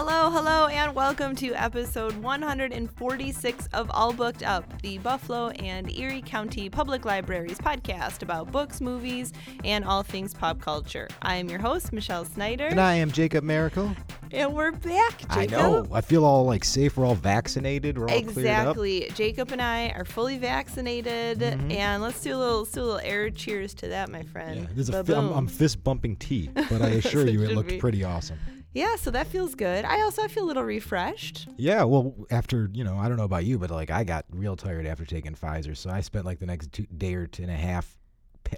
Hello, hello, and welcome to episode 146 of All Booked Up, the Buffalo and Erie County Public Libraries podcast about books, movies, and all things pop culture. I am your host, Michelle Snyder. And I am Jacob Miracle. And we're back, Jacob. I know. I feel all like safe. We're all vaccinated. We're all exactly. Jacob and I are fully vaccinated, mm-hmm. and let's do a little, do a little air cheers to that, my friend. Yeah, there's a fi- I'm, I'm fist bumping tea, but I assure you, it looked be. pretty awesome. Yeah, so that feels good. I also I feel a little refreshed. Yeah, well, after you know, I don't know about you, but like I got real tired after taking Pfizer, so I spent like the next two, day or two and a half,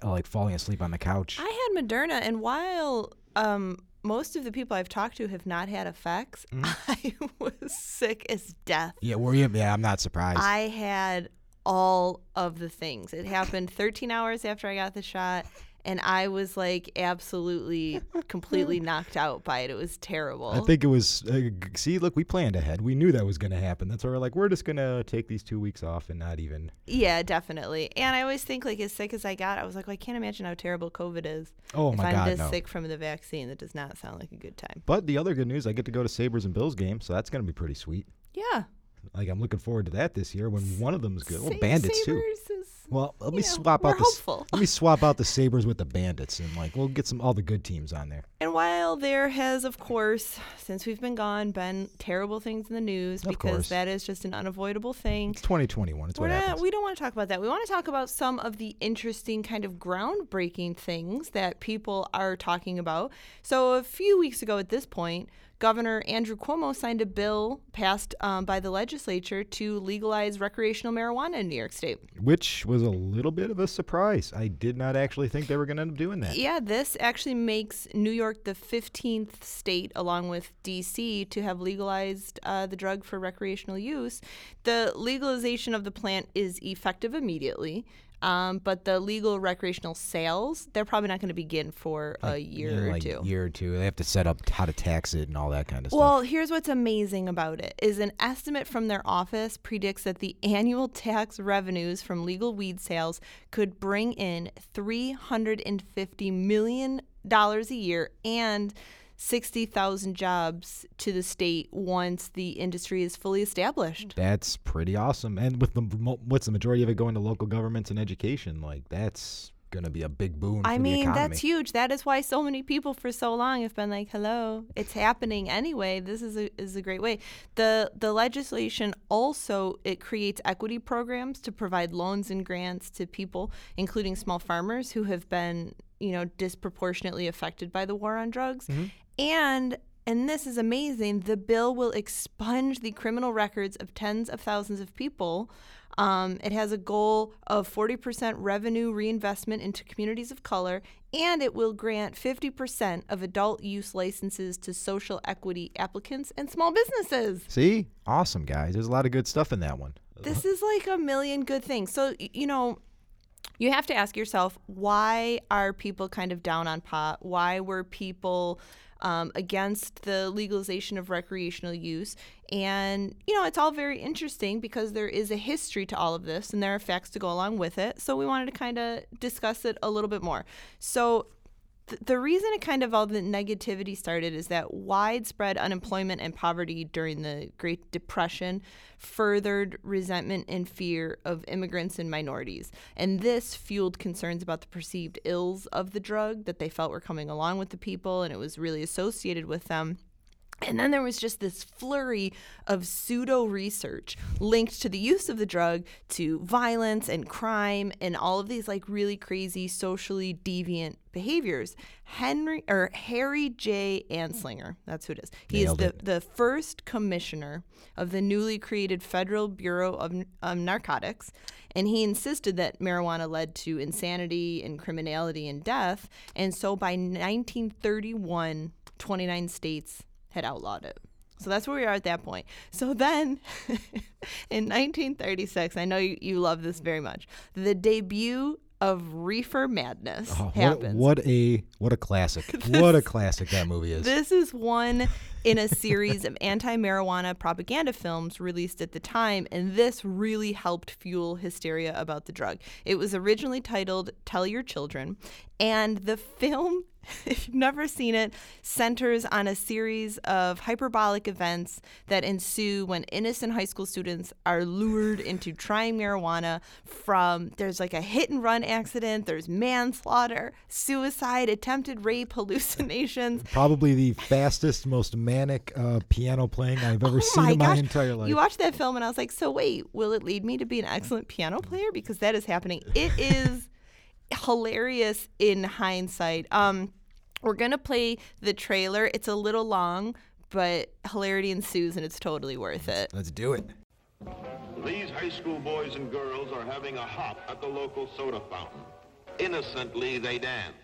like falling asleep on the couch. I had Moderna, and while um, most of the people I've talked to have not had effects, mm. I was sick as death. Yeah, were you? Yeah, I'm not surprised. I had all of the things. It happened 13 hours after I got the shot and I was like absolutely completely knocked out by it. It was terrible. I think it was uh, see, look, we planned ahead. We knew that was going to happen. That's why we're like we're just going to take these 2 weeks off and not even Yeah, definitely. And I always think like as sick as I got, I was like, well, I can't imagine how terrible COVID is. Oh if my I'm god. this no. sick from the vaccine, that does not sound like a good time. But the other good news, I get to go to Sabres and Bills game, so that's going to be pretty sweet. Yeah. Like I'm looking forward to that this year when one of them's good. Well, Bandits too. Is, well, let me know, swap out the hopeful. let me swap out the Sabres with the Bandits and like we'll get some all the good teams on there. And while there has, of course, since we've been gone, been terrible things in the news of because course. that is just an unavoidable thing. It's 2021. It's We're what not, happens. We don't want to talk about that. We want to talk about some of the interesting, kind of groundbreaking things that people are talking about. So a few weeks ago, at this point, Governor Andrew Cuomo signed a bill passed um, by the legislature to legalize recreational marijuana in New York State. Which was a little bit of a surprise. I did not actually think they were going to end up doing that. Yeah, this actually makes New York the 15th state, along with D.C., to have legalized uh, the drug for recreational use. The legalization of the plant is effective immediately. Um, but the legal recreational sales, they're probably not going to begin for a year yeah, or like two. Year or two. They have to set up how to tax it and all that kind of well, stuff. Well, here's what's amazing about it is an estimate from their office predicts that the annual tax revenues from legal weed sales could bring in 350 million dollars a year and 60,000 jobs to the state once the industry is fully established. That's pretty awesome. And with the what's the majority of it going to local governments and education, like that's going to be a big boon. I mean, that's huge. That is why so many people for so long have been like, "Hello, it's happening anyway. This is a is a great way." The the legislation also it creates equity programs to provide loans and grants to people, including small farmers who have been you know disproportionately affected by the war on drugs mm-hmm. and and this is amazing. The bill will expunge the criminal records of tens of thousands of people. Um, it has a goal of 40% revenue reinvestment into communities of color and it will grant 50% of adult use licenses to social equity applicants and small businesses. See? Awesome guys. There's a lot of good stuff in that one. This is like a million good things. So you know you have to ask yourself why are people kind of down on pot? Why were people um, against the legalization of recreational use? And, you know, it's all very interesting because there is a history to all of this and there are facts to go along with it. So we wanted to kind of discuss it a little bit more. So, the reason it kind of all the negativity started is that widespread unemployment and poverty during the Great Depression furthered resentment and fear of immigrants and minorities. And this fueled concerns about the perceived ills of the drug that they felt were coming along with the people, and it was really associated with them. And then there was just this flurry of pseudo research linked to the use of the drug to violence and crime and all of these like really crazy socially deviant behaviors. Henry or Harry J. Anslinger, that's who it is. He Nailed is it. the, the first commissioner of the newly created Federal Bureau of um, Narcotics, and he insisted that marijuana led to insanity and criminality and death. And so by 1931, 29 states had outlawed it. So that's where we are at that point. So then in 1936, I know you, you love this very much, the debut of Reefer Madness oh, happens. What, what, a what a classic. this, what a classic that movie is. This is one in a series of anti-marijuana propaganda films released at the time and this really helped fuel hysteria about the drug. It was originally titled Tell Your Children and the film if you've never seen it, centers on a series of hyperbolic events that ensue when innocent high school students are lured into trying marijuana from there's like a hit and run accident, there's manslaughter, suicide, attempted rape, hallucinations. Probably the fastest, most manic uh, piano playing I've ever Oh seen my in my entire life. You watched that film and I was like, so wait, will it lead me to be an excellent piano player? Because that is happening. It is hilarious in hindsight. Um, we're gonna play the trailer. It's a little long, but hilarity ensues and it's totally worth it. Let's do it. These high school boys and girls are having a hop at the local soda fountain. Innocently they dance.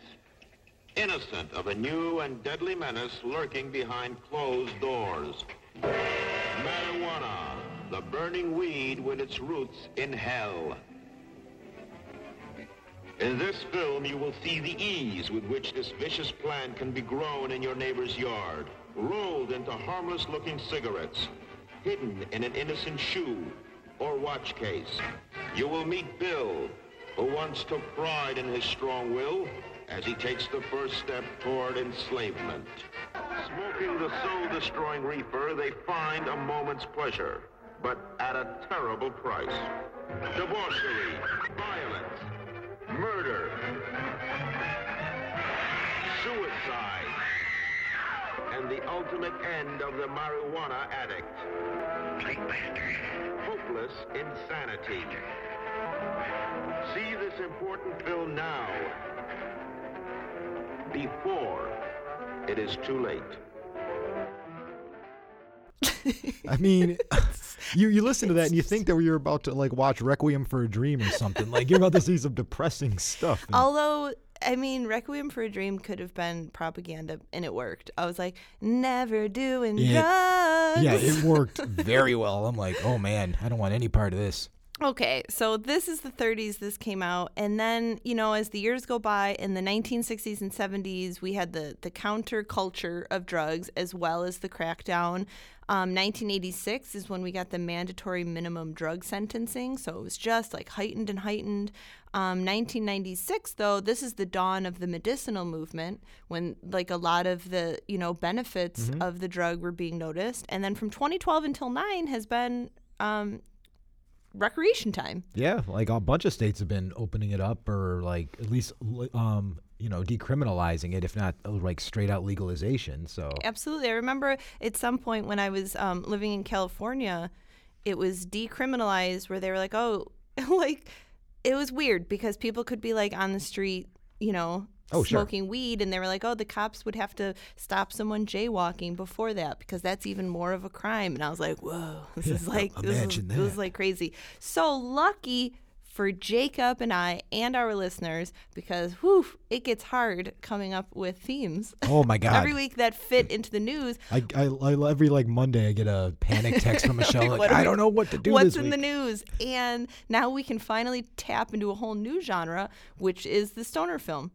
Innocent of a new and deadly menace lurking behind closed doors. Marijuana, the burning weed with its roots in hell. In this film, you will see the ease with which this vicious plant can be grown in your neighbor's yard, rolled into harmless-looking cigarettes, hidden in an innocent shoe or watch case. You will meet Bill, who once took pride in his strong will as he takes the first step toward enslavement. Smoking the soul-destroying reefer, they find a moment's pleasure, but at a terrible price. Debauchery, violence, murder, suicide, and the ultimate end of the marijuana addict. Hopeless insanity. See this important film now, before it is too late. I mean, you you listen to that and you think that you're about to like watch Requiem for a Dream or something. Like you're about to see some depressing stuff. And- Although, I mean, Requiem for a Dream could have been propaganda and it worked. I was like, never doing Yeah. drugs. yeah, it worked very well. I'm like, oh man, I don't want any part of this. Okay, so this is the 30s this came out and then, you know, as the years go by in the 1960s and 70s, we had the the counterculture of drugs as well as the crackdown. Um, 1986 is when we got the mandatory minimum drug sentencing, so it was just like heightened and heightened. Um, 1996 though, this is the dawn of the medicinal movement when like a lot of the, you know, benefits of the drug were being noticed. And then from 2012 until 9 has been um, recreation time. Yeah, like a bunch of states have been opening it up or like at least um you know decriminalizing it, if not uh, like straight out legalization. So Absolutely. I remember at some point when I was um, living in California, it was decriminalized where they were like, oh, like it was weird because people could be like on the street, you know, Oh, sure. smoking weed, and they were like, oh, the cops would have to stop someone jaywalking before that because that's even more of a crime. And I was like, whoa, this is like this is, this is like crazy. So lucky for Jacob and I and our listeners because whew, it gets hard coming up with themes. oh my god, Every week that fit into the news. I, I, I every like Monday I get a panic text from Michelle like, are I we- don't know what to do What's in week. the news? And now we can finally tap into a whole new genre, which is the stoner film.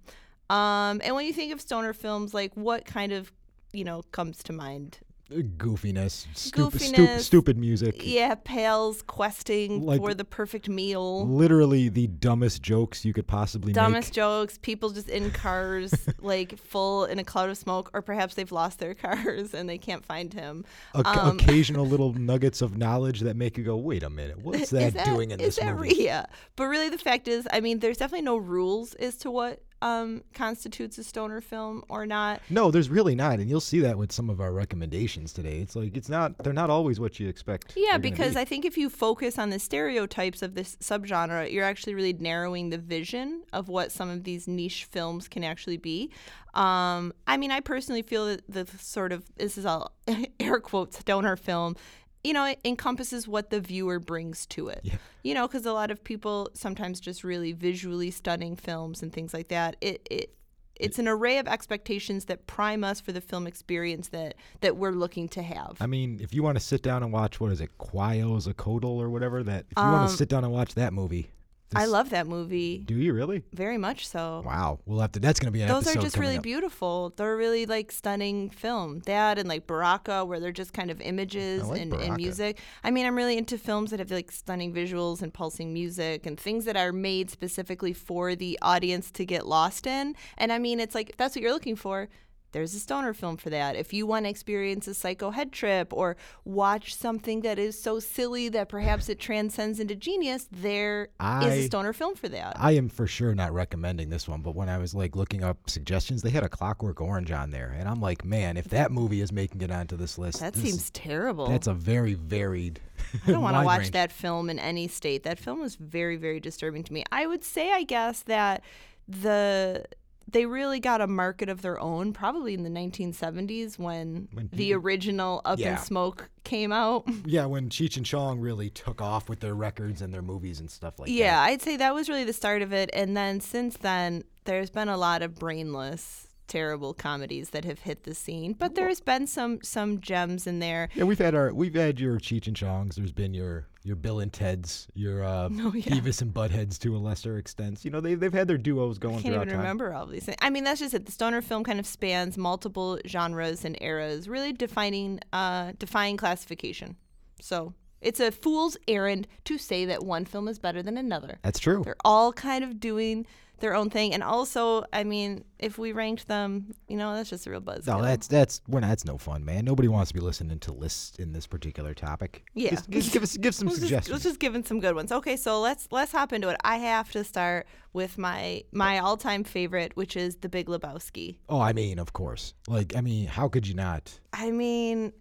Um, and when you think of stoner films, like what kind of, you know, comes to mind? Goofiness, stupid, Goofiness. stupid, stupid music. Yeah, pals questing Like- for the perfect meal. Literally the dumbest jokes you could possibly Dumbest make. jokes, people just in cars, like full in a cloud of smoke, or perhaps they've lost their cars and they can't find him. Oc- Um, occasional little nuggets of knowledge that make you go, wait a minute, what's that, is doing in is this that movie? yeah, but really the fact is, I mean, there's definitely no rules as to what um, constitutes a stoner film or not. No, there's really not, and you'll see that with some of our recommendations today. It's like it's not; they're not always what you expect. Yeah, because be. I think if you focus on the stereotypes of this subgenre, you're actually really narrowing the vision of what some of these niche films can actually be. Um, I mean, I personally feel that the sort of this is all air quotes stoner film. You know, it encompasses what the viewer brings to it. Yeah. You know, because a lot of people sometimes just really visually stunning films and things like that. It it it's an array of expectations that prime us for the film experience that that we're looking to have. I mean, if you want to sit down and watch what is it, Quio's a Codal or whatever that, if you want Um, to sit down and watch that movie, I love that movie Do you really? very much so. Wow. We'll have to. That's gonna be an Those are just really up. beautiful. They're really like stunning film. That and like Baraka, where they're just kind of images like and, and music. I mean, I'm really into films that have like stunning visuals and pulsing music and things that are made specifically for the audience to get lost in. And I mean, it's like if that's what you're looking for. There's a stoner film for that. If you want to experience a psycho head trip or watch something that is so silly that perhaps it transcends into genius, there is a stoner film for that. I am for sure not recommending this one, but when I was like looking up suggestions, they had a Clockwork Orange on there, and I'm like, man, if that movie is making it onto this list, that this- seems terrible. that's a very varied. I don't want to watch range. that film in any state. That film was very, very disturbing to me. I would say, I guess, that the they really got a market of their own probably in the 1970s when, When the people- original Up Yeah. in Smoke came out. Yeah, when Cheech and Chong really took off with their records and their movies and stuff like yeah, that. Yeah, I'd say that was really the start of it. And then since then, there's been a lot of brainless, terrible comedies that have hit the scene. But there's been some some gems in there. Yeah, we've had our we've had your Cheech and Chongs. There's been your your Bill and Ted's, your uh, Oh, yeah. Beavis and Buttheads to a lesser extent. You know, they they've had their duos going I can't even time. remember all these things. I mean, that's just it. The stoner film kind of spans multiple genres and eras, really defining uh, defying classification. So it's a fool's errand to say that one film is better than another. That's true. They're all kind of doing their own thing, and also, I mean, if we ranked them, you know, that's just a real buzz. No, that's that's when that's no fun, man. Nobody wants to be listening to lists in this particular topic. Yeah. Just, just give us give some let's just, suggestions. let's just give it some good ones. Okay, so let's let's hop into it. I have to start with my my all time favorite, which is The Big Lebowski. oh, I mean, of course. Like, I mean, how could you not? I mean,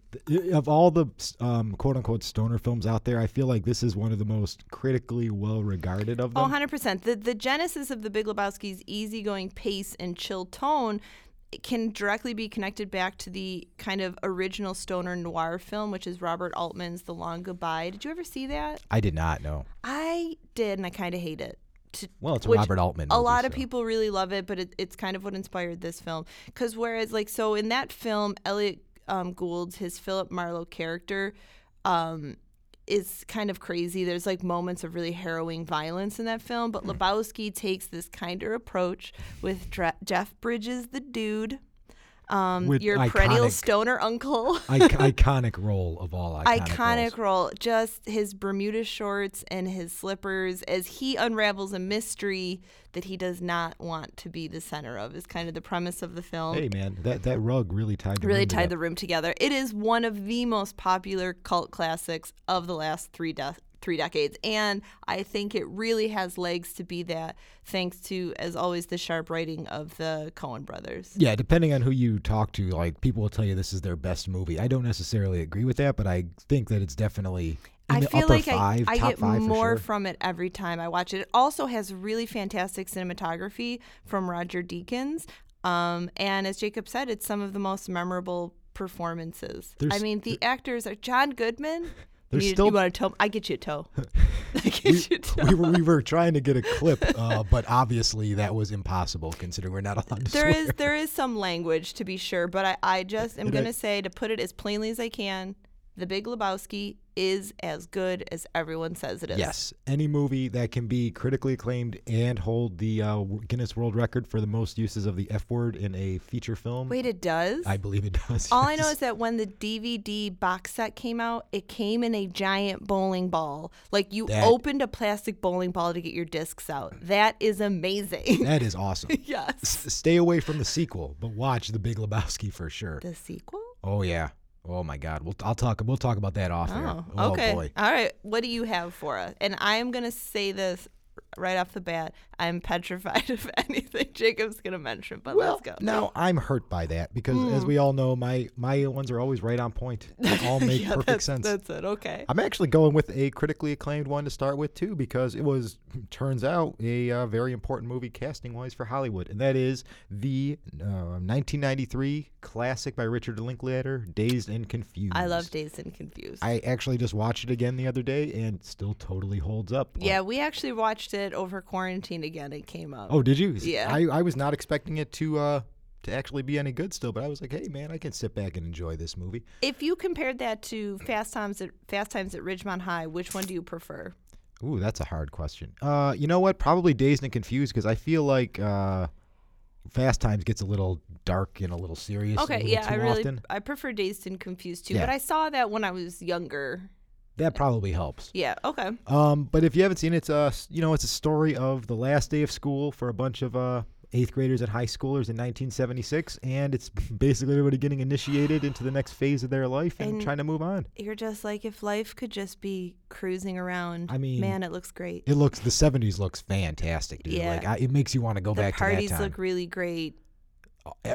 Of all the um, quote unquote stoner films out there, I feel like this is one of the most critically well regarded of them. Oh, 100%. The, the genesis of the Big Lebowski's easygoing pace and chill tone can directly be connected back to the kind of original stoner noir film, which is Robert Altman's The Long Goodbye. Did you ever see that? I did not know. I did, and I kind of hate it. To- Well, it's a Robert Altman. A movie, lot of people really love it, but it, it's kind of what inspired this film. Because whereas, like, so in that film, Elliott um, Gould's his Philip Marlowe character um, is kind of crazy. There's like moments of really harrowing violence in that film, Hmm. but Lebowski takes this kinder approach with Jeff Bridges, the dude, um, With your perennial iconic- stoner uncle. Ic- iconic role of all iconic, iconic roles. role. Just his Bermuda shorts and his slippers as he unravels a mystery that he does not want to be the center of is kind of the premise of the film. Hey man, that that rug really tied the really room tied together. the room together. It is one of the most popular cult classics of the last three de- three decades, and I think it really has legs to be that, thanks to, as always, the sharp writing of the Coen brothers. Yeah, depending on who you talk to, like people will tell you this is their best movie. I don't necessarily agree with that, but I think that it's definitely in I the feel like five, I, I get more sure. from it every time I watch it. It also has really fantastic cinematography from Roger Deakins. Um, and as Jacob said, it's some of the most memorable performances. I mean, the actors are John Goodman. There's you, still- you want a toe? I get you a toe. I get we, you a toe. we, were, we were trying to get a clip, uh, but obviously that was impossible considering we're not allowed to There is there is some language to be sure, but I, I just am gonna say to put it as plainly as I can, The Big Lebowski is as good as everyone says it is. Yes, any movie that can be critically acclaimed and hold the uh, Guinness World Record for the most uses of the F word in a feature film. Wait, it does. I believe it does. All I know is that when the DVD box set came out, it came in a giant bowling ball. Like you That- opened a plastic bowling ball to get your discs out. That is amazing. that is awesome. yes. S- Stay away from the sequel, but watch The Big Lebowski for sure. The sequel? Oh yeah. Oh my God. We'll I'll talk. We'll talk about that off air. Oh, oh okay. boy. All right. What do you have for us? And I'm going to say this right off the bat. I'm petrified of anything Jacob's going to mention, but Well, let's go. now I'm hurt by that because, as we all know, my my ones are always right on point. They all make Yeah, perfect that's, sense. That's it. Okay. I'm actually going with a critically acclaimed one to start with too, because it was turns out a uh, very important movie casting wise for Hollywood, and that is the uh, 1993 classic by Richard Linklater, Dazed and Confused. I love Dazed and Confused. I actually just watched it again the other day, and still totally holds up. yeah, we actually watched it over quarantine again. It came up. Oh, did you? Yeah. I, I was not expecting it to uh to actually be any good still, but I was like, hey man, I can sit back and enjoy this movie. If you compared that to Fast Times at Fast Times at Ridgemont High, which one do you prefer? Ooh, that's a hard question. Uh, you know what? Probably dazed and confused because I feel like uh, Fast Times gets a little dark and a little serious. a Okay, little yeah, I really often. I prefer Dazed and Confused too, Yeah. but I saw that when I was younger. That probably helps. Yeah, okay. Um, but if you haven't seen it, it's a you know it's a story of the last day of school for a bunch of uh, eighth graders and high schoolers in 1976, and it's basically everybody getting initiated into the next phase of their life and, And- trying to move on. You're just like if life could just be cruising around. I mean, man, it looks great. It looks the 70s looks fantastic, dude. Yeah. Like I, it makes you want to go the back parties look really great.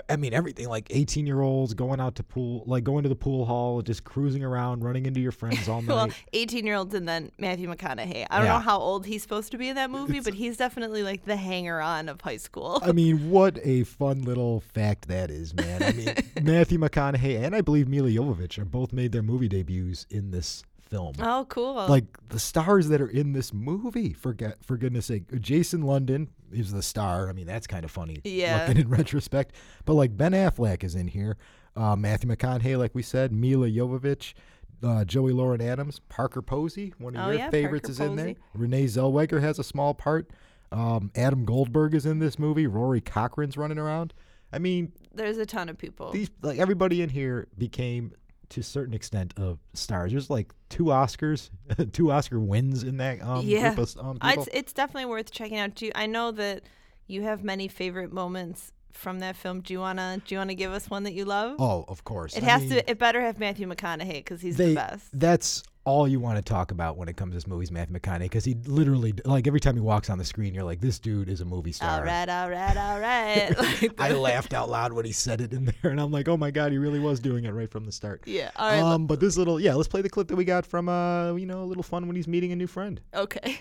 I- mean, everything like 18 year olds going out to pool, like going to the pool hall, just cruising around, running into your friends all night. Well, 18 year olds and then Matthew McConaughey. I don't Yeah. know how old he's supposed to be in that movie, but he's definitely like the hanger on of high school. I mean, what a fun little fact that is, man. I mean, Matthew McConaughey and I believe Milla Jovovich are both made their movie debuts in this film. oh, cool. Like the stars that are in this movie, for get, for goodness sake, Jason London is the star. I mean, that's kind of funny, Yeah. looking in retrospect. But like Ben Affleck is in here, uh, Matthew McConaughey, like we said, Milla Jovovich, uh, Joey Lauren Adams, Parker Posey, one of Oh, your yeah, favorites, Parker is in there. Posey. Renee Zellweger has a small part. Um, Adam Goldberg is in this movie. Rory Cochran's running around. I mean, There's a ton of people. these like everybody in here became to a certain extent of stars. There's like two Oscars, two Oscar wins in that um, yeah. group of um, people. it's, it's definitely worth checking out. too. I know that you have many favorite moments from that film. Do you wanna do you wanna give us one that you love? oh, of course. it I has mean, to. It better have Matthew McConaughey because he's They, the best. that's all you want to talk about when it comes to this movie's Matthew McConaughey because he literally like every time he walks on the screen, you're like, this dude is a movie star. All right, all right, all right. Like I laughed out loud when he said it in there, and I'm like, oh my god, he really was doing it right from the start. Yeah. All right. Um, but this little, yeah, let's play the clip that we got from, uh, you know, a little fun when he's meeting a new friend. okay.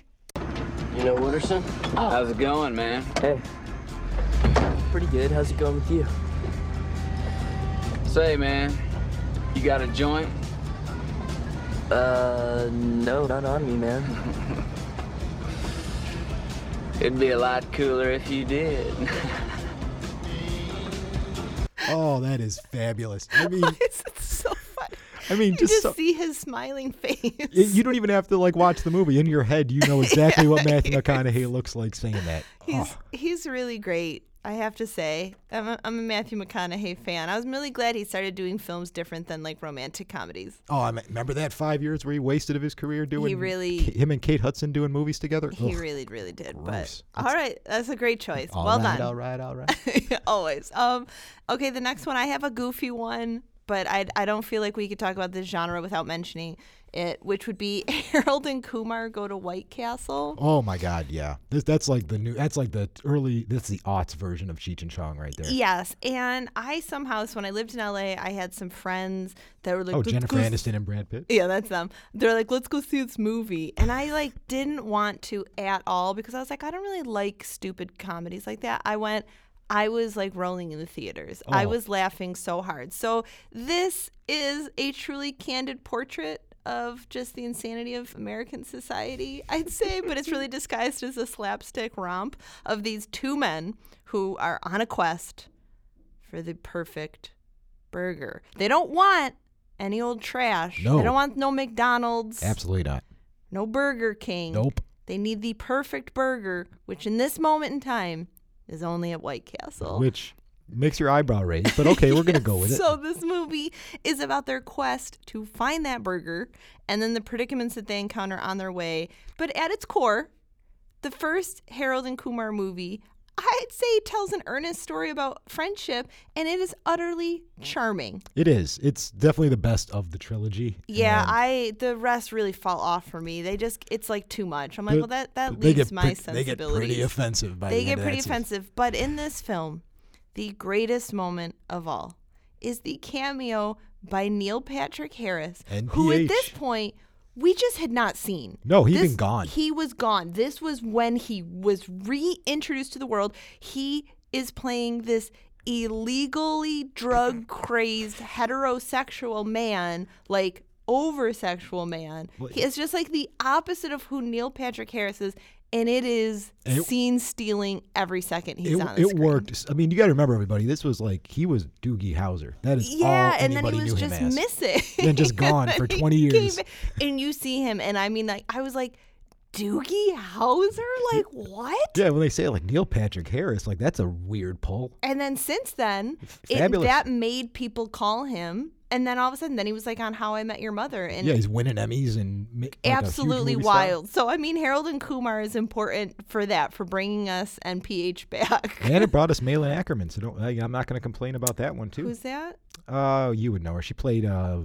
You know Wooderson? How's it going, man? Hey. Pretty good. How's it going with you? Say, man, you got a joint? Uh, no, not on me, man. It'd be a lot cooler if you did. Oh, that is fabulous. I mean, It's so funny. I mean, You just, just so, see his smiling face. it- you don't even have to like watch the movie in your head. You know exactly what Matthew McConaughey looks like saying that. He's Oh, he's really great. I have to say, I'm a, I'm a Matthew McConaughey fan. I was really glad he started doing films different than like romantic comedies. oh, I remember that five years where he wasted of his career doing He really- him and Kate Hudson doing movies together. He Ugh. really, really did. gross. But all right, that's a great choice. All well right, done. all right, all right. Always. Um, okay, the next one I have a goofy one, but I I don't feel like we could talk about this genre without mentioning it, which would be Harold and Kumar go to White Castle. Oh my God, yeah. This that's like the new. That's like the early. That's the aughts version of Cheech and Chong right there. Yes, and I somehow, so when I lived in LA, I had some friends that were like, Oh, Jennifer Aniston and Brad Pitt. Yeah, that's them. They're like, let's go see this movie. And I like didn't want to at all because I was like, I don't really like stupid comedies like that. I went, I was like rolling in the theaters. I Oh. was laughing so hard. So this is a truly candid portrait of just the insanity of American society, I'd say, but it's really disguised as a slapstick romp of these two men who are on a quest for the perfect burger. They don't want any old trash. No. They don't want no McDonald's, Absolutely not. no Burger King. Nope. They need the perfect burger, which in this moment in time is only at White Castle. Which makes your eyebrow raise, but okay, we're gonna go with it. So this movie is about their quest to find that burger and then the predicaments that they encounter on their way. But at its core, the first Harold and Kumar movie, I'd say tells an earnest story about friendship and it is utterly charming. It is. It's definitely the best of the trilogy. Yeah, and I the rest really fall off for me. They just it's like too much. I'm like, well that that leaves my pre- sensibilities. They get pretty offensive by They the get pretty offensive. But in this film, the greatest moment of all is the cameo by Neil Patrick Harris, who at this point we just had not seen. No, he'd been gone. He was gone. This was when he was reintroduced to the world. He is playing this illegally drug crazed heterosexual man, like over sexual man. He is just like the opposite of who Neil Patrick Harris is. And it is And it- scene stealing every second he's It, on the it screen. worked. I mean, you got to remember, everybody. This was like he was Doogie Howser. That is Yeah, all and then he was just missing. Then just gone for 20 years. back, and you see him, and I mean, like, I was like, Doogie Howser? Like what? Yeah, when they say like Neil Patrick Harris, like that's a weird pull. And then since then, it, that made people call him. And then all of a sudden, then he was like on How I Met Your Mother, and Yeah, he's winning Emmys and like absolutely movie star. wild. So I mean, Harold and Kumar is important for that, for bringing us NPH back. And it brought us Malin Akerman, so don't, I, I'm not going to complain about that one too. Who's that? Uh, you would know her. She played uh,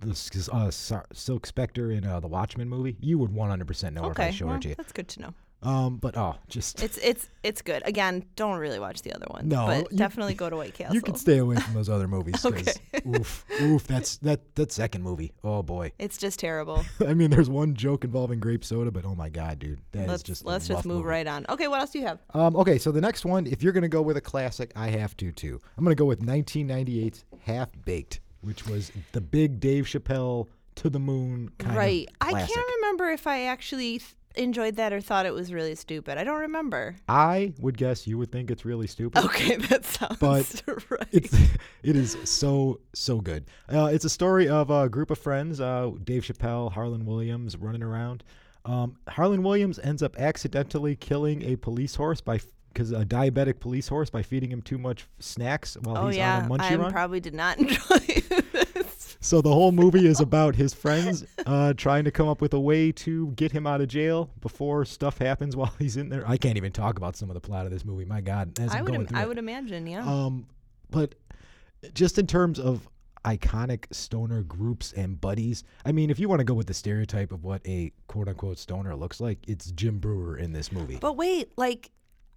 the uh, Silk Spectre in uh, the Watchmen movie. You would 100% know her if I Okay, showed well, it to you. that's good to know. Um, but oh, just It's it's it's good. Again, don't really watch the other ones. No, but you- definitely go to White Castle. you can stay away from those other movies. Okay. oof, oof. That's that that second movie. Oh boy. It's just terrible. I mean, there's one joke involving grape soda, but oh my god, dude, that is let's just let's just move movie. right on. Okay, what else do you have? Um, okay, so the next one, if you're gonna go with a classic, I have to too. I'm gonna go with 1998's Half Baked, which was the big Dave Chappelle to the moon kind right. of I can't remember if I actually th- enjoyed that or thought it was really stupid. I don't remember. I would guess you would think it's really stupid. Okay, that sounds But right. It's it is so so good. Uh, it's a story of a group of friends: uh, Dave Chappelle, Harland Williams, running around. Um, Harland Williams ends up accidentally killing a police horse by because a diabetic police horse by feeding him too much snacks while oh he's yeah, on a munchie I run. probably did not enjoy. So the whole movie is about his friends uh, trying to come up with a way to get him out of jail before stuff happens while he's in there. I can't even talk about some of the plot of this movie. My God, as I I'm would going im- through I it. would imagine, yeah. Um, but just in terms of iconic stoner groups and buddies, I mean, if you want to go with the stereotype of what a quote unquote stoner looks like, it's Jim Breuer in this movie. But wait, like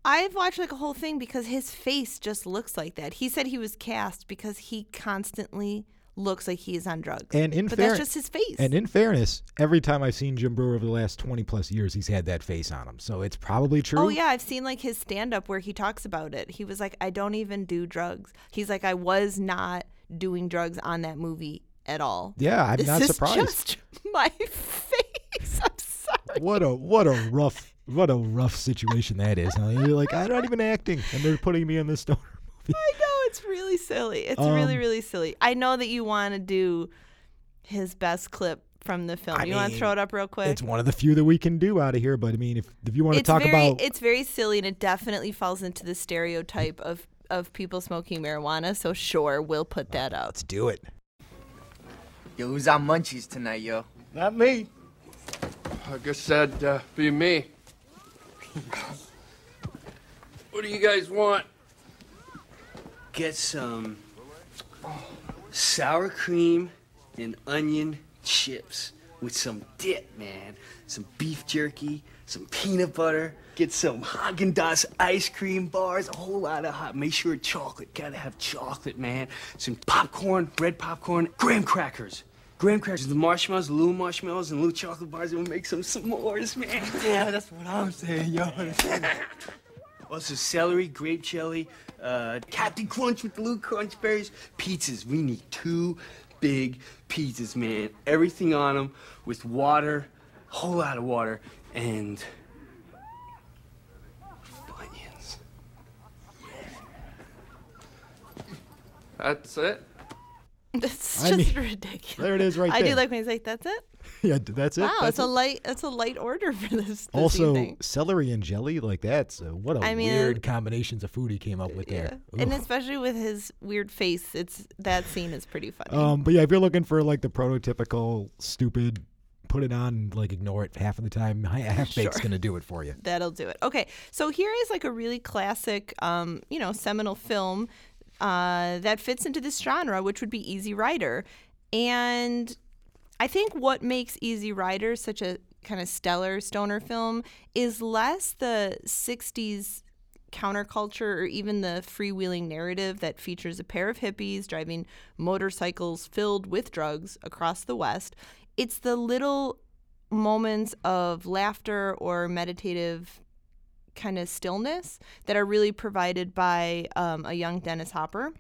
I've watched like a whole thing because his face just looks like that. He said he was cast because he constantly looks like he's on drugs. and in but fair- that's just his face. and in fairness, every time I've seen Jim Breuer over the last 20 plus years, he's had that face on him. So it's probably true. Oh yeah, I've seen like his stand up where he talks about it. He was like, I don't even do drugs. He's like, I was not doing drugs on that movie at all. Yeah, I'm this not is surprised. just my face. I'm sorry. What a what a rough what a rough situation that is. Huh? You're like, I'm not even acting, and they're putting me in this stoner. I know it's really silly. It's really Um, really silly. I know that you want to do his best clip from the film. I you want to throw it up real quick? It's one of the few that we can do out of here. But I mean, if if you want to talk very about it's very silly and it definitely falls into the stereotype of of people smoking marijuana. So sure, we'll put that out. let's do it. Yo, who's on munchies tonight, yo? Not me. I guess that'd uh, be me. what do you guys want? Get some sour cream and onion chips with some dip, man. Some beef jerky, some peanut butter. Get some Haagen Dazs ice cream bars, a whole lot of hot. Make sure chocolate. Gotta have chocolate, man. Some popcorn, red popcorn, graham crackers. Graham crackers, the marshmallows, the little marshmallows, and little chocolate bars. And we'll make some s'mores, man. Yeah, that's what I'm saying, yo. Also, celery, grape jelly, uh, Captain Crunch with the little crunch berries. Pizzas. We need two big pizzas, man. Everything on them with water, whole lot of water, and Funyuns. That's it. It's I just mean, ridiculous. there it is right there. I there. do like when he's like, "That's it." yeah, that's it. Wow, That's it's a light. It's a light order for this. this also evening. celery and jelly. Like that's uh, what a I mean, weird combinations of food he came up with Yeah. there. and especially with his weird face, it's that scene is pretty funny. Um, but yeah, if you're looking for like the prototypical stupid, put it on, like ignore it half of the time. Half baked's Sure. gonna do it for you. That'll do it. Okay, so here is like a really classic, um, you know, seminal film uh, that fits into this genre, which would be Easy Rider. And I think what makes Easy Rider such a kind of stellar stoner film is less the 60s counterculture or even the freewheeling narrative that features a pair of hippies driving motorcycles filled with drugs across the West. It's the little moments of laughter or meditative kind of stillness that are really provided by um, a young Dennis Hopper.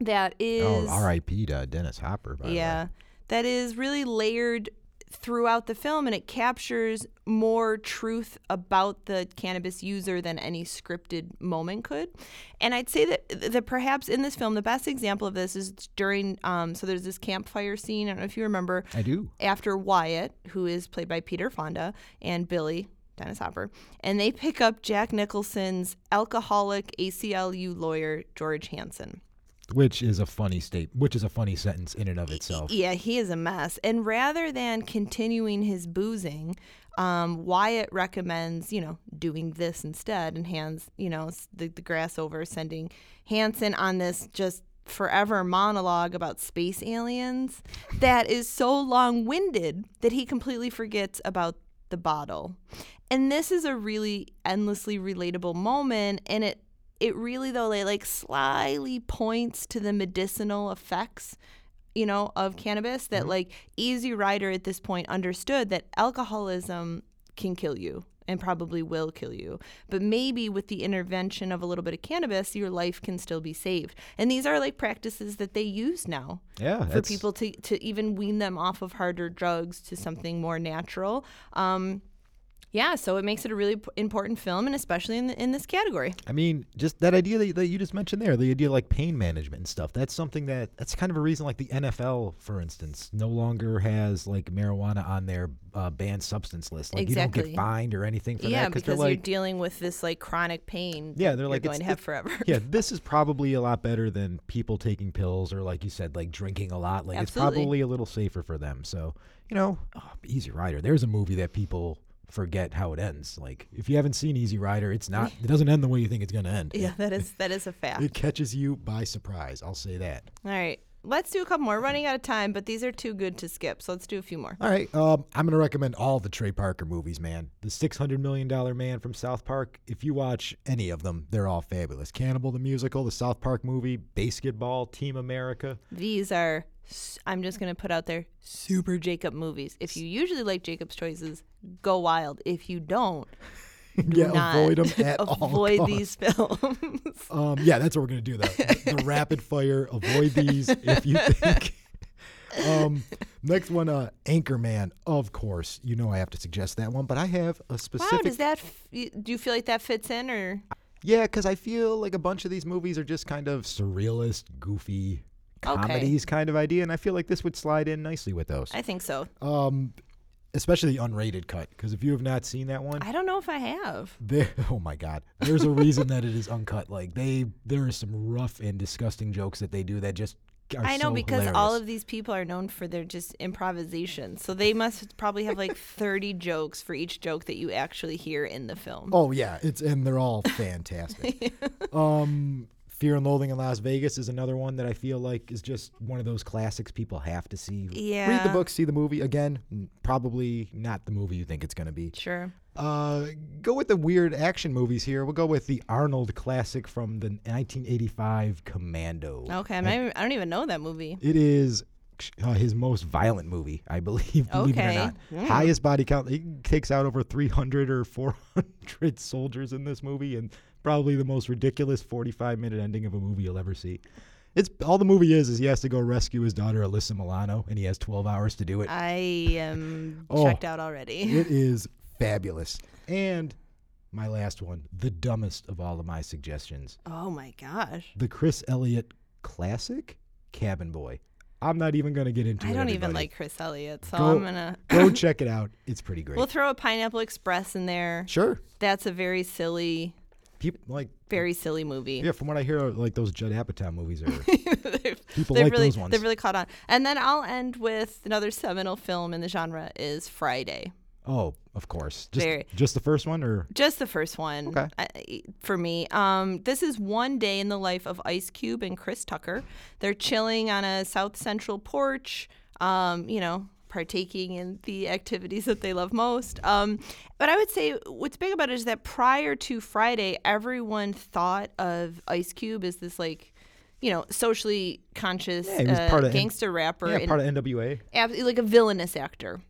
That is Oh, R.I.P. to Dennis Hopper. By the way. yeah, that is really layered throughout the film and it captures more truth about the cannabis user than any scripted moment could. And I'd say that that perhaps in this film the best example of this is during um, so there's this campfire scene. I don't know if you remember. I do. After Wyatt, who is played by Peter Fonda, and Billy, Dennis Hopper, and they pick up Jack Nicholson's alcoholic ACLU lawyer George Hanson. Which is a funny state. Which is a funny sentence in and of itself. Yeah, he is a mess. And rather than continuing his boozing, um, Wyatt recommends, you know, doing this instead and hands, you know, the, the grass over, sending Hanson on this just forever monologue about space aliens that is so long winded that he completely forgets about the bottle. And this is a really endlessly relatable moment. And it, it really, though, like, like slyly points to the medicinal effects you know, of cannabis that like Easy Rider at this point understood that alcoholism can kill you and probably will kill you. But maybe with the intervention of a little bit of cannabis, your life can still be saved. And these are like practices that they use now Yeah, for people to, to even wean them off of harder drugs to something more natural. Um, yeah, so it makes it a really p- important film, and especially in the, in this category. I mean, just that idea that, that you just mentioned there, the idea like pain management and stuff. That's something that that's kind of a reason, like the NFL, for instance, no longer has like marijuana on their uh, banned substance list. Like you don't get fined or anything for yeah, that because they're you're like, dealing with this like chronic pain. yeah, they're you're like going to have forever. yeah, this is probably a lot better than people taking pills or like you said, like drinking a lot. Like Absolutely. it's probably a little safer for them. So you know, oh, Easy Rider. There's a movie that people forget how it ends. Like if you haven't seen Easy Rider, it's not. It doesn't end the way you think it's gonna end. yeah, that is that is a fact. It catches you by surprise. I'll say that. All right. Let's do a couple more. We're running out of time, but these are too good to skip. So let's do a few more. All right, um, I'm gonna recommend all the Trey Parker movies, man. The Six Hundred Million Dollar Man from South Park. If you watch any of them, they're all fabulous. Cannibal the musical, the South Park movie, Basketball, Team America. These are, I'm just going to put out there, super Jacob movies. If you usually like Jacob's choices, go wild. If you don't, do yeah, avoid them at all avoid these films. Um, yeah, that's what we're gonna do. though. the rapid fire. Avoid these if you think. Um, next one, uh, Anchorman. Of course, you know I have to suggest that one, but I have a specific. wow, does that, f- do you feel like that fits in or? Yeah, because I feel like a bunch of these movies are just kind of surrealist, goofy Okay. comedies kind of idea, and I feel like this would slide in nicely with those. I think so. Um, especially the unrated cut, because if you have not seen that one, I don't know if I have. there. Oh my God, there's a reason that it is uncut. Like they, there are some rough and disgusting jokes that they do that just. Are I know so because all of these people are known for their just improvisation. So they must probably have like 30 jokes for each joke that you actually hear in the film. Oh yeah, it's and they're all fantastic. um, Fear and Loathing in Las Vegas is another one that I feel like is just one of those classics people have to see. Yeah. Read the book, see the movie. Again, probably not the movie you think it's going to be. Sure. Uh, go with the weird action movies here. We'll go with the Arnold classic from the 1985 Commando. Okay. I'm not even, I don't even know that movie. It is uh, his most violent movie, I believe. Believe it or Okay. not, Mm. highest body count. He takes out over 300 or 400 soldiers in this movie, and probably the most ridiculous 45 minute ending of a movie you'll ever see. It's all the movie is is he has to go rescue his daughter Alyssa Milano, and he has 12 hours to do it. I am Oh. checked out already. It is fabulous. And my last one, the dumbest of all of my suggestions, Oh my gosh. the Chris Elliott classic, Cabin Boy. I'm not even going to get into I it. I don't even like Chris Elliott, so Go- I'm gonna Go check it out. It's pretty great. we'll throw a Pineapple Express in there. sure. That's a very silly, People like very silly movie. yeah. From what I hear, like those Judd Apatow movies are. they've, People like really, those ones. They've really caught on. And then I'll end with another seminal film in the genre is Friday. oh, of course. Just Very- just the first one, or Just the first one Okay. I- for me. Um, this is one day in the life of Ice Cube and Chris Tucker. They're chilling on a South Central porch, um, you know, partaking in the activities that they love most. Um, but I would say what's big about it is that prior to Friday, everyone thought of Ice Cube as this like, you know, socially conscious Yeah, uh, of N- gangster rapper. yeah, and- part of NWA. ab- like a villainous actor.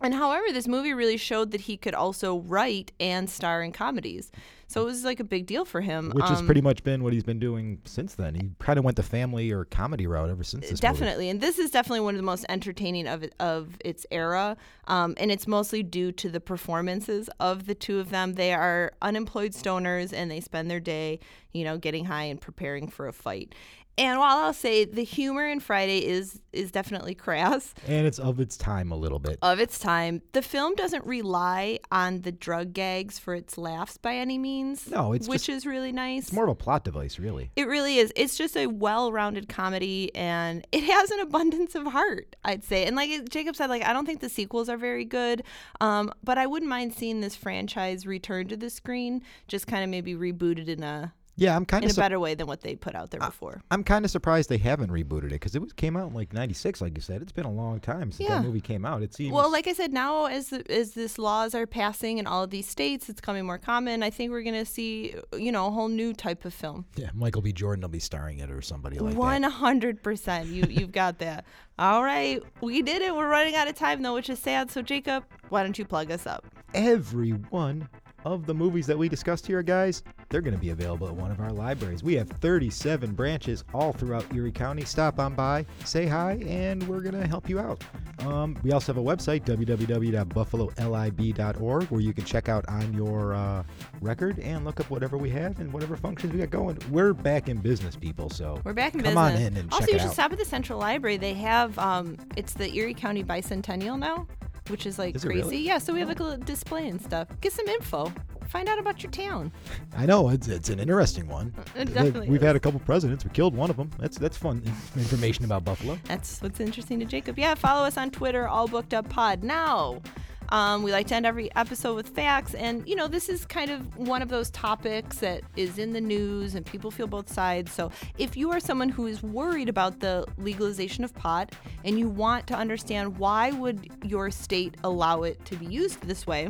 And however, this movie really showed that he could also write and star in comedies. So it was like a big deal for him. Which has Um, pretty much been what he's been doing since then. He kind of went the family or comedy route ever since this movie. Definitely, and this is definitely one of the most entertaining of it, of its era, um, and it's mostly due to the performances of the two of them. They are unemployed stoners, and they spend their day, you know, getting high and preparing for a fight. And while I'll say the humor in Friday is is definitely crass And it's of its time a little bit. of its time, the film doesn't rely on the drug gags for its laughs by any means. No, it's which just- is really nice. It's more of a plot device, really. It really is. It's just a well-rounded comedy, and it has an abundance of heart, I'd say. And like Jacob said, like I don't think the sequels are very good, um, but I wouldn't mind seeing this franchise return to the screen, just kind of maybe rebooted in a Yeah, I'm kind of in a better way than what they put out there before. I'm kind of surprised they haven't rebooted it because it was came out in like '96, like you said. It's been a long time since Yeah. that movie came out. It seems Well, like I said, now as the, as this laws are passing in all of these states, it's coming more common. I think we're gonna see, you know, a whole new type of film. yeah, Michael B. Jordan will be starring it or somebody like One that. hundred percent. You you've got that. All right, we did it. We're running out of time though, which is sad. So Jacob, why don't you plug us up? Every one of the movies that we discussed here, guys, they're going to be available at one of our libraries. We have 37 branches all throughout Erie County. Stop on by, say hi, and we're going to help you out. Um, we also have a website, www.buffalolib.org, where you can check out on your uh, record and look up whatever we have and whatever functions we got going. We're back in business, people, so We're back in come business. on in and also, check you should stop at the Central Library. They have um, it's the Erie County Bicentennial now, which is like Is crazy. really? Yeah, so we have like a little display and stuff. Get some info. Find out about your town. I know it's it's an interesting one. It definitely We've is. had a couple presidents. We killed one of them. That's that's fun information about Buffalo. That's what's interesting to Jacob. Yeah, follow us on Twitter, all booked up pod. Now, um, we like to end every episode with facts, and you know this is kind of one of those topics that is in the news, and people feel both sides. So, if you are someone who is worried about the legalization of pot, and you want to understand why would your state allow it to be used this way,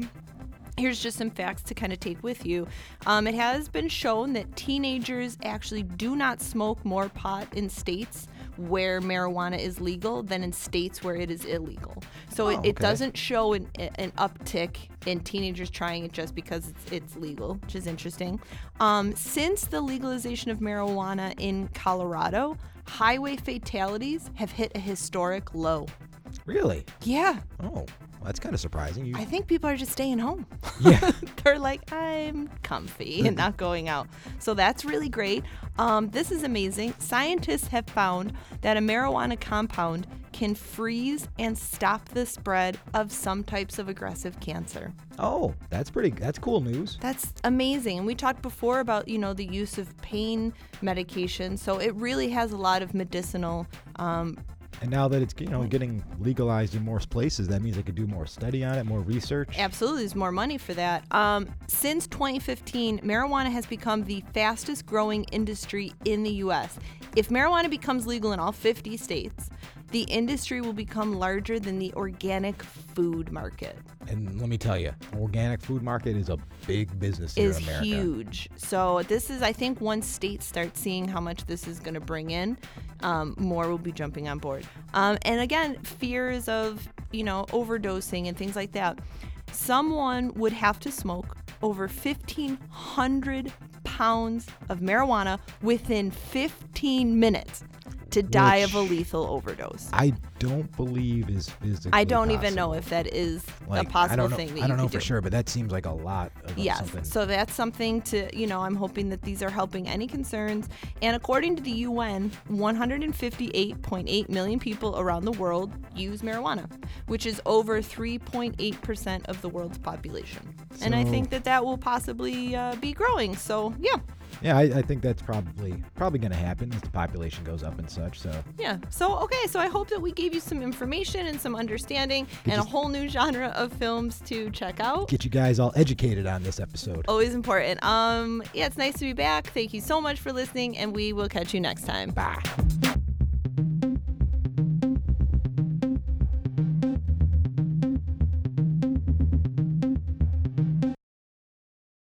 here's just some facts to kind of take with you. Um, it has been shown that teenagers actually do not smoke more pot in states where marijuana is legal than in states where it is illegal. So Oh, it, it okay. doesn't show an, an uptick in teenagers trying it just because it's, it's legal, which is interesting. Um, since the legalization of marijuana in Colorado, highway fatalities have hit a historic low. Really? Yeah, Oh, that's kind of surprising. You, I think people are just staying home. Yeah. They're like, I'm comfy and not going out. So that's really great. Um, this is amazing. Scientists have found that a marijuana compound can freeze and stop the spread of some types of aggressive cancer. oh, that's pretty. That's cool news. That's amazing. And we talked before about, you know, the use of pain medication. So it really has a lot of medicinal um, And now that it's you know getting legalized in more places, that means they could do more study on it, more research. Absolutely, there's more money for that. Um, since 2015, marijuana has become the fastest growing industry in the U.S. If marijuana becomes legal in all 50 states, the industry will become larger than the organic food market. And let me tell you, organic food market is a big business here Is in America. huge. So this is, I think, once states start seeing how much this is going to bring in, um, more will be jumping on board. Um, and again, fears of you know overdosing and things like that. Someone would have to smoke over 1,500 pounds of marijuana within 15 minutes to die of a lethal overdose. I don't believe is physically. I don't even know if that is Like, a possible I don't know, thing that I don't know for do. sure, but that seems like a lot of Yes. something. So that's something to, you know, I'm hoping that these are helping any concerns. And according to the UN, 158.8 million people around the world use marijuana, which is over 3.8% of the world's population. and I think that that will possibly uh, be growing. So, yeah. Yeah, I, I think that's probably probably going to happen as the population goes up and such. So Yeah. So, okay. So I hope that we gave you some information and some understanding and a whole new genre of films to check out. get you guys all educated on this episode. Always important. Um, yeah, it's nice to be back. Thank you so much for listening, and we will catch you next time. Bye.